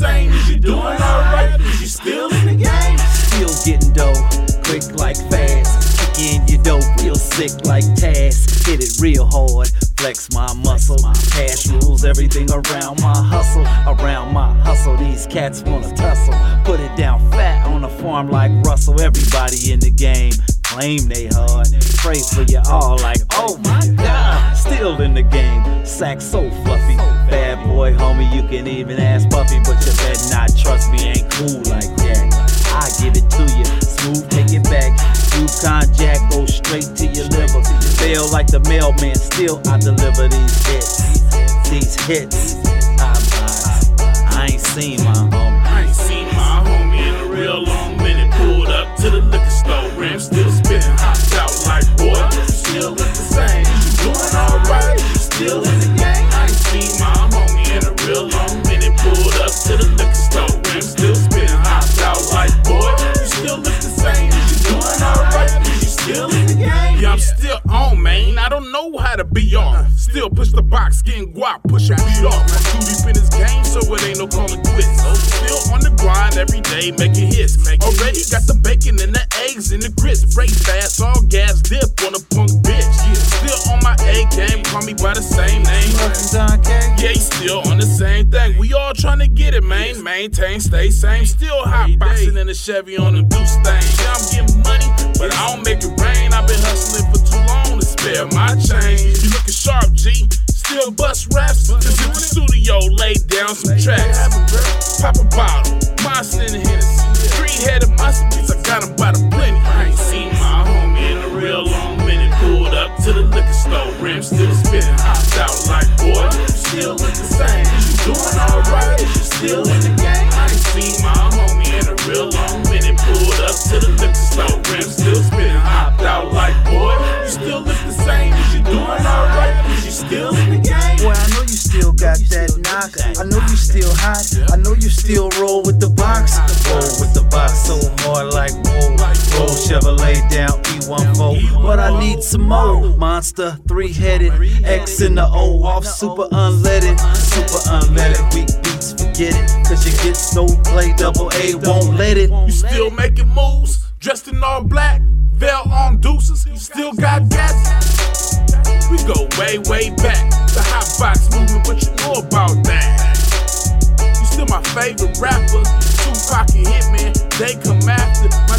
same. Is you doing alright? Is you still in the game? Still getting dough, quick like fast. Kicking your dough real sick like Taz. Hit it real hard, flex my muscle. Cash rules everything around my hustle. Around my hustle, these cats wanna tussle. Put it down fat on a farm like Russell. Everybody in the game claim they hard. Pray for you all like, oh my god. Still in the game, sack so fluffy. Boy, homie, you can even ask Buffy, but you better not trust me. Ain't cool like that. I give it to you, smooth, take it back. Yukon Jack go straight to your liver. Fail like the mailman, still I deliver these hits. These hits, I buy. I ain't seen my homie. I ain't seen my homie in a real long minute. Pulled up to the liquor store, rim still spinning. Hopped out like, boy, you still look the same. You doing alright? You still in the game? I ain't seen my real long minute. Pulled up to the liquor store, rim still spinning. Hopped out like, boy, you still look the same. Is you doing alright? Is you still in the game? Yeah, I'm still on, man. I don't know how to be off. Still push the box, getting guap, push a beat off. Too deep in this game, so it ain't no calling quits. Oh, still on the grind every day, making hits. Already got the bacon and the eggs and the grits. Break fast, all gas, dip on a punk bitch. Still on my A game, call me by the same name. Yeah, he still on the same thing. We all trying to get it, man. Maintain, stay same. Still hot boxing in the Chevy on them deuce things. Yeah, I'm getting money, but I don't make it rain. I've been hustling for too long to spare my change. You looking sharp, G. Still bust raps. Just studio, lay down some tracks. Pop a bottle, monster in the Hennessy. Three headed masterpiece, I got him by the plenty. I ain't seen my homie in a real long still hot. I know you still roll with the box. Roll with the box so hard like whoa. Roll Chevrolet down E14. But I need some more. Monster, three headed. X in the O off super unleaded. Super unleaded. Weak beats, forget it. Cause you get so play double A, won't let it. You still making moves, dressed in all black, veil on deuces, you still got gas. We go way, way back. Favorite rapper, Tupac and Hitman, they come after.